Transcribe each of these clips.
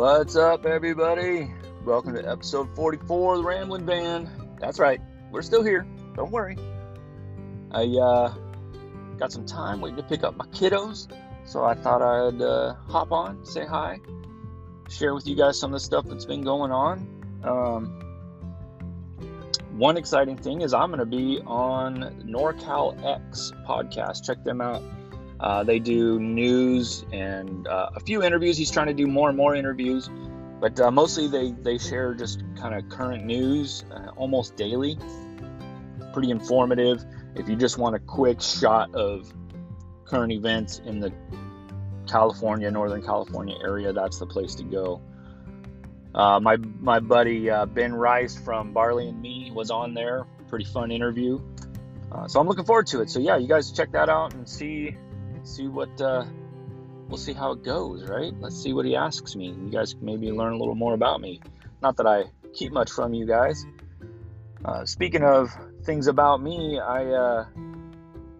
What's up, everybody? Welcome to episode 44 of the Rambling Van. That's right, we're still here. Don't worry. I uh, got some time waiting to pick up my kiddos, so I thought I'd uh, hop on, say hi, share with you guys some of the stuff that's been going on. Um, one exciting thing is I'm going to be on NorCal X podcast. Check them out. Uh, they do news and uh, a few interviews. He's trying to do more and more interviews, but uh, mostly they, they share just kind of current news uh, almost daily. Pretty informative. If you just want a quick shot of current events in the California, Northern California area, that's the place to go. Uh, my my buddy uh, Ben Rice from Barley and Me was on there. Pretty fun interview. so I'm looking forward to it. So yeah, you guys check that out and see see what uh, we'll see how it goes, right? Let's see what he asks me. You guys maybe learn a little more about me. Not that I keep much from you guys. Uh, speaking of things about me, I uh,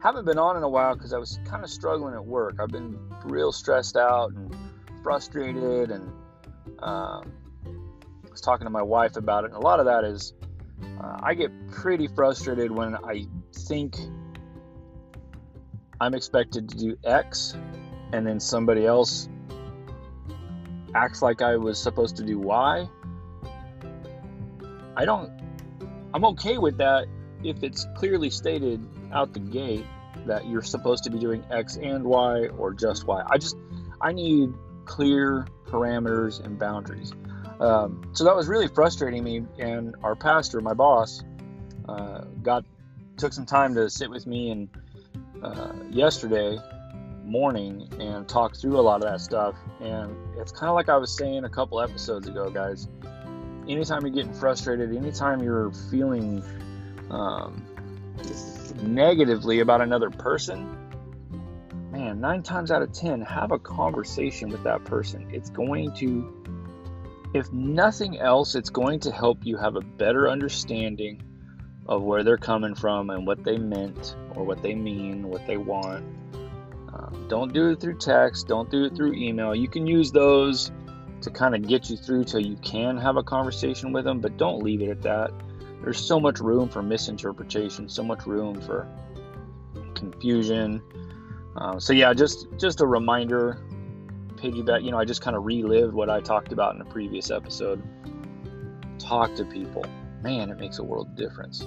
haven't been on in a while because I was kind of struggling at work. I've been real stressed out and frustrated, and um, I was talking to my wife about it. And a lot of that is uh, I get pretty frustrated when I think I'm expected to do X and then somebody else acts like I was supposed to do Y. I don't, I'm okay with that if it's clearly stated out the gate that you're supposed to be doing X and Y or just Y. I just, I need clear parameters and boundaries. Um, so that was really frustrating me. And our pastor, my boss, uh, got took some time to sit with me and uh, yesterday morning and talk through a lot of that stuff. And it's kind of like I was saying a couple episodes ago, guys. Anytime you're getting frustrated, anytime you're feeling um, negatively about another person, man, nine times out of ten, have a conversation with that person. It's going to, if nothing else, it's going to help you have a better understanding of where they're coming from and what they meant or what they mean, what they want. Um, don't do it through text, don't do it through email. You can use those to kind of get you through till you can have a conversation with them, but don't leave it at that. There's so much room for misinterpretation, so much room for confusion. Uh, so yeah, just just a reminder, piggyback. You know, I just kind of relived what I talked about in a previous episode. Talk to people man, it makes a world of difference.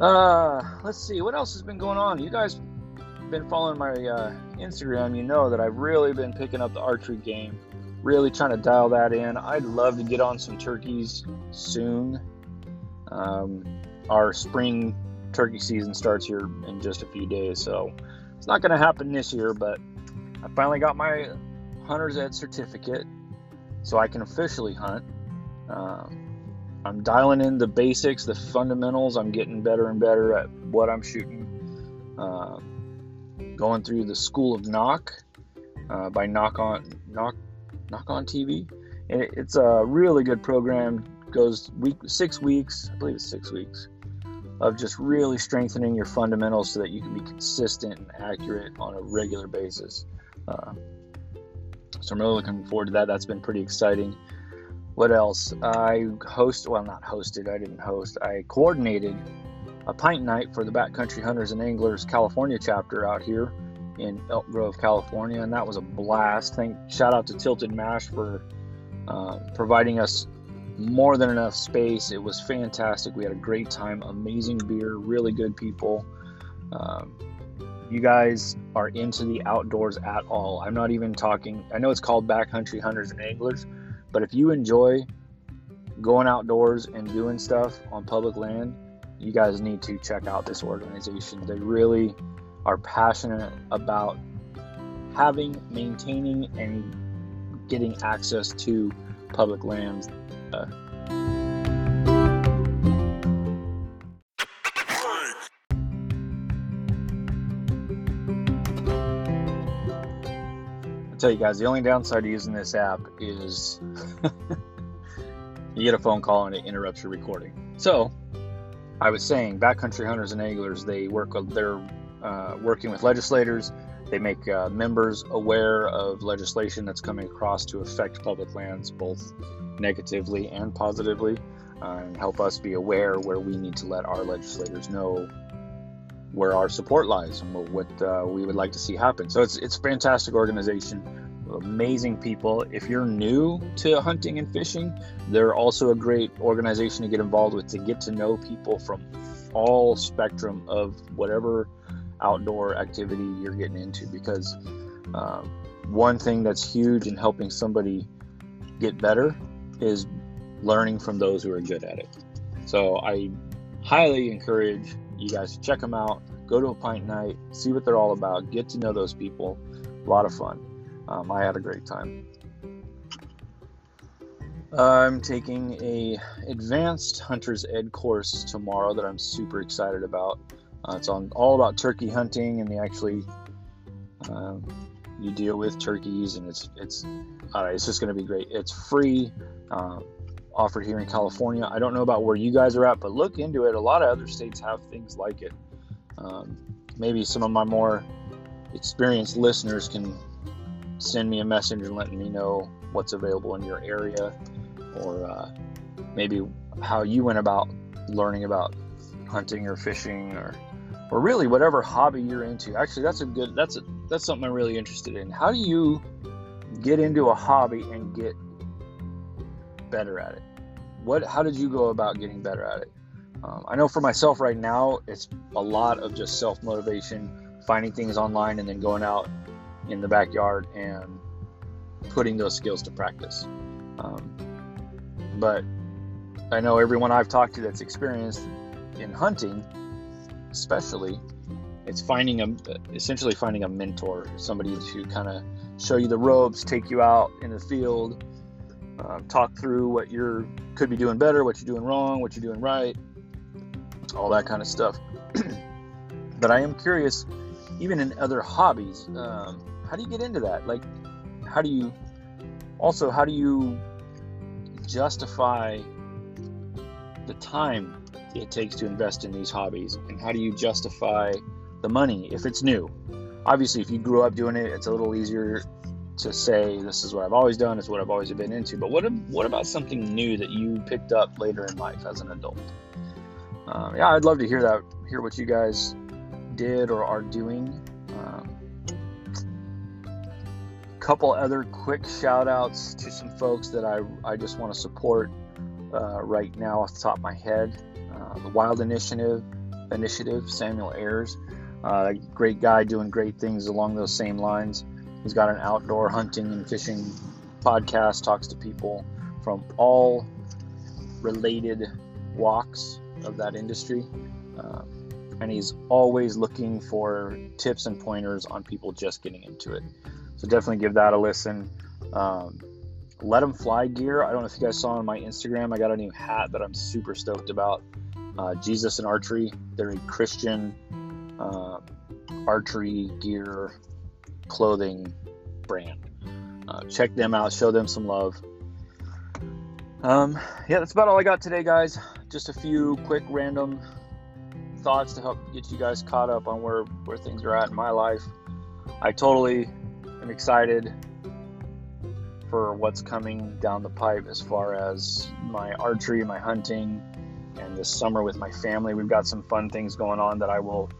Uh, let's see what else has been going on. You guys been following my uh, Instagram, you know that I've really been picking up the archery game, really trying to dial that in. I'd love to get on some turkeys soon. Um, our spring turkey season starts here in just a few days, so it's not going to happen this year. But I finally got my hunter's ed certificate, so I can officially hunt. Um, I'm dialing in the basics, the fundamentals. I'm getting better and better at what I'm shooting. Uh, going through the School of Nock uh, by Nock On Nock Nock on TV. And it, it's a really good program. Goes week six weeks, I believe it's six weeks, of just really strengthening your fundamentals so that you can be consistent and accurate on a regular basis. Uh, so I'm really looking forward to that. That's been pretty exciting what else? I host, well, not hosted, I didn't host, I coordinated a pint night for the Backcountry Hunters and Anglers California chapter out here in Elk Grove, California, and that was a blast. Thank, shout out to Tilted Mash for uh, providing us more than enough space. It was fantastic. We had a great time, amazing beer, really good people. Um, you guys are into the outdoors at all. I'm not even talking, I know it's called Backcountry Hunters and Anglers but if you enjoy going outdoors and doing stuff on public land, you guys need to check out this organization. They really are passionate about having, maintaining, and getting access to public lands. Uh, I tell you guys, the only downside to using this app is you get a phone call and it interrupts your recording. So, I was saying, backcountry hunters and anglers, they work. They're uh, working with legislators. They make uh, members aware of legislation that's coming across to affect public lands both negatively and positively, uh, and help us be aware where we need to let our legislators know where our support lies and what, uh, we would like to see happen. So it's it's a fantastic organization, amazing people. If you're new to hunting and fishing, they're also a great organization to get involved with to get to know people from all spectrum of whatever outdoor activity you're getting into because um, one thing that's huge in helping somebody get better is learning from those who are good at it. So I highly encourage you guys to check them out, go to a pint night, see what they're all about, get to know those people. A lot of fun. Um, I had a great time. I'm taking a advanced hunter's ed course tomorrow that I'm super excited about. Uh, it's on all about turkey hunting, and they actually um, you deal with turkeys, and it's it's uh, it's just going to be great. It's free, uh, offered here in California. I don't know about where you guys are at, but look into it. A lot of other states have things like it. Um, maybe some of my more experienced listeners can send me a message and let me know what's available in your area or uh, maybe how you went about learning about hunting or fishing or or really whatever hobby you're into. Actually, that's a good that's a that's something I'm really interested in. How do you get into a hobby and get better at it? What how did you go about getting better at it? Um, I know for myself right now, it's a lot of just self motivation, finding things online, and then going out in the backyard and putting those skills to practice. Um, but I know everyone I've talked to that's experienced in hunting, especially, it's finding a essentially finding a mentor, somebody to kind of show you the ropes, take you out in the field, uh, talk through what you're could be doing better, what you're doing wrong, what you're doing right, all that kind of stuff. but I am curious, even in other hobbies, um, how do you get into that? Like, how do you also how do you justify the time it takes to invest in these hobbies and how do you justify the money if it's new obviously if you grew up doing it it's a little easier to say this is what I've always done it's what I've always been into but what what about something new that you picked up later in life as an adult um, yeah I'd love to hear that hear what you guys did or are doing um, couple other quick shout outs to some folks that I, I just want to support uh, right now off the top of my head. Uh, the Wild Initiative, Initiative, Samuel Ayers, uh, great guy doing great things along those same lines. He's got an outdoor hunting and fishing podcast, talks to people from all related walks of that industry. Uh, and he's always looking for tips and pointers on people just getting into it. So definitely give that a listen. Um, Let Them Fly gear. I don't know if you guys saw on my Instagram. I got a new hat that I'm super stoked about. Uh, Jesus and Archery. They're a Christian uh, archery gear clothing brand. Uh, check them out. Show them some love. Um, yeah, that's about all I got today, guys. Just a few quick random thoughts to help get you guys caught up on where where things are at in my life. I totally I'm excited for what's coming down the pipe as far as my archery, my hunting, and this summer with my family. We've got some fun things going on that I will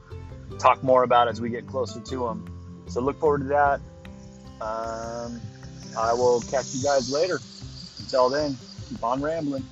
talk more about as we get closer to them. So look forward to that. Um, I will catch you guys later. Until then, keep on rambling.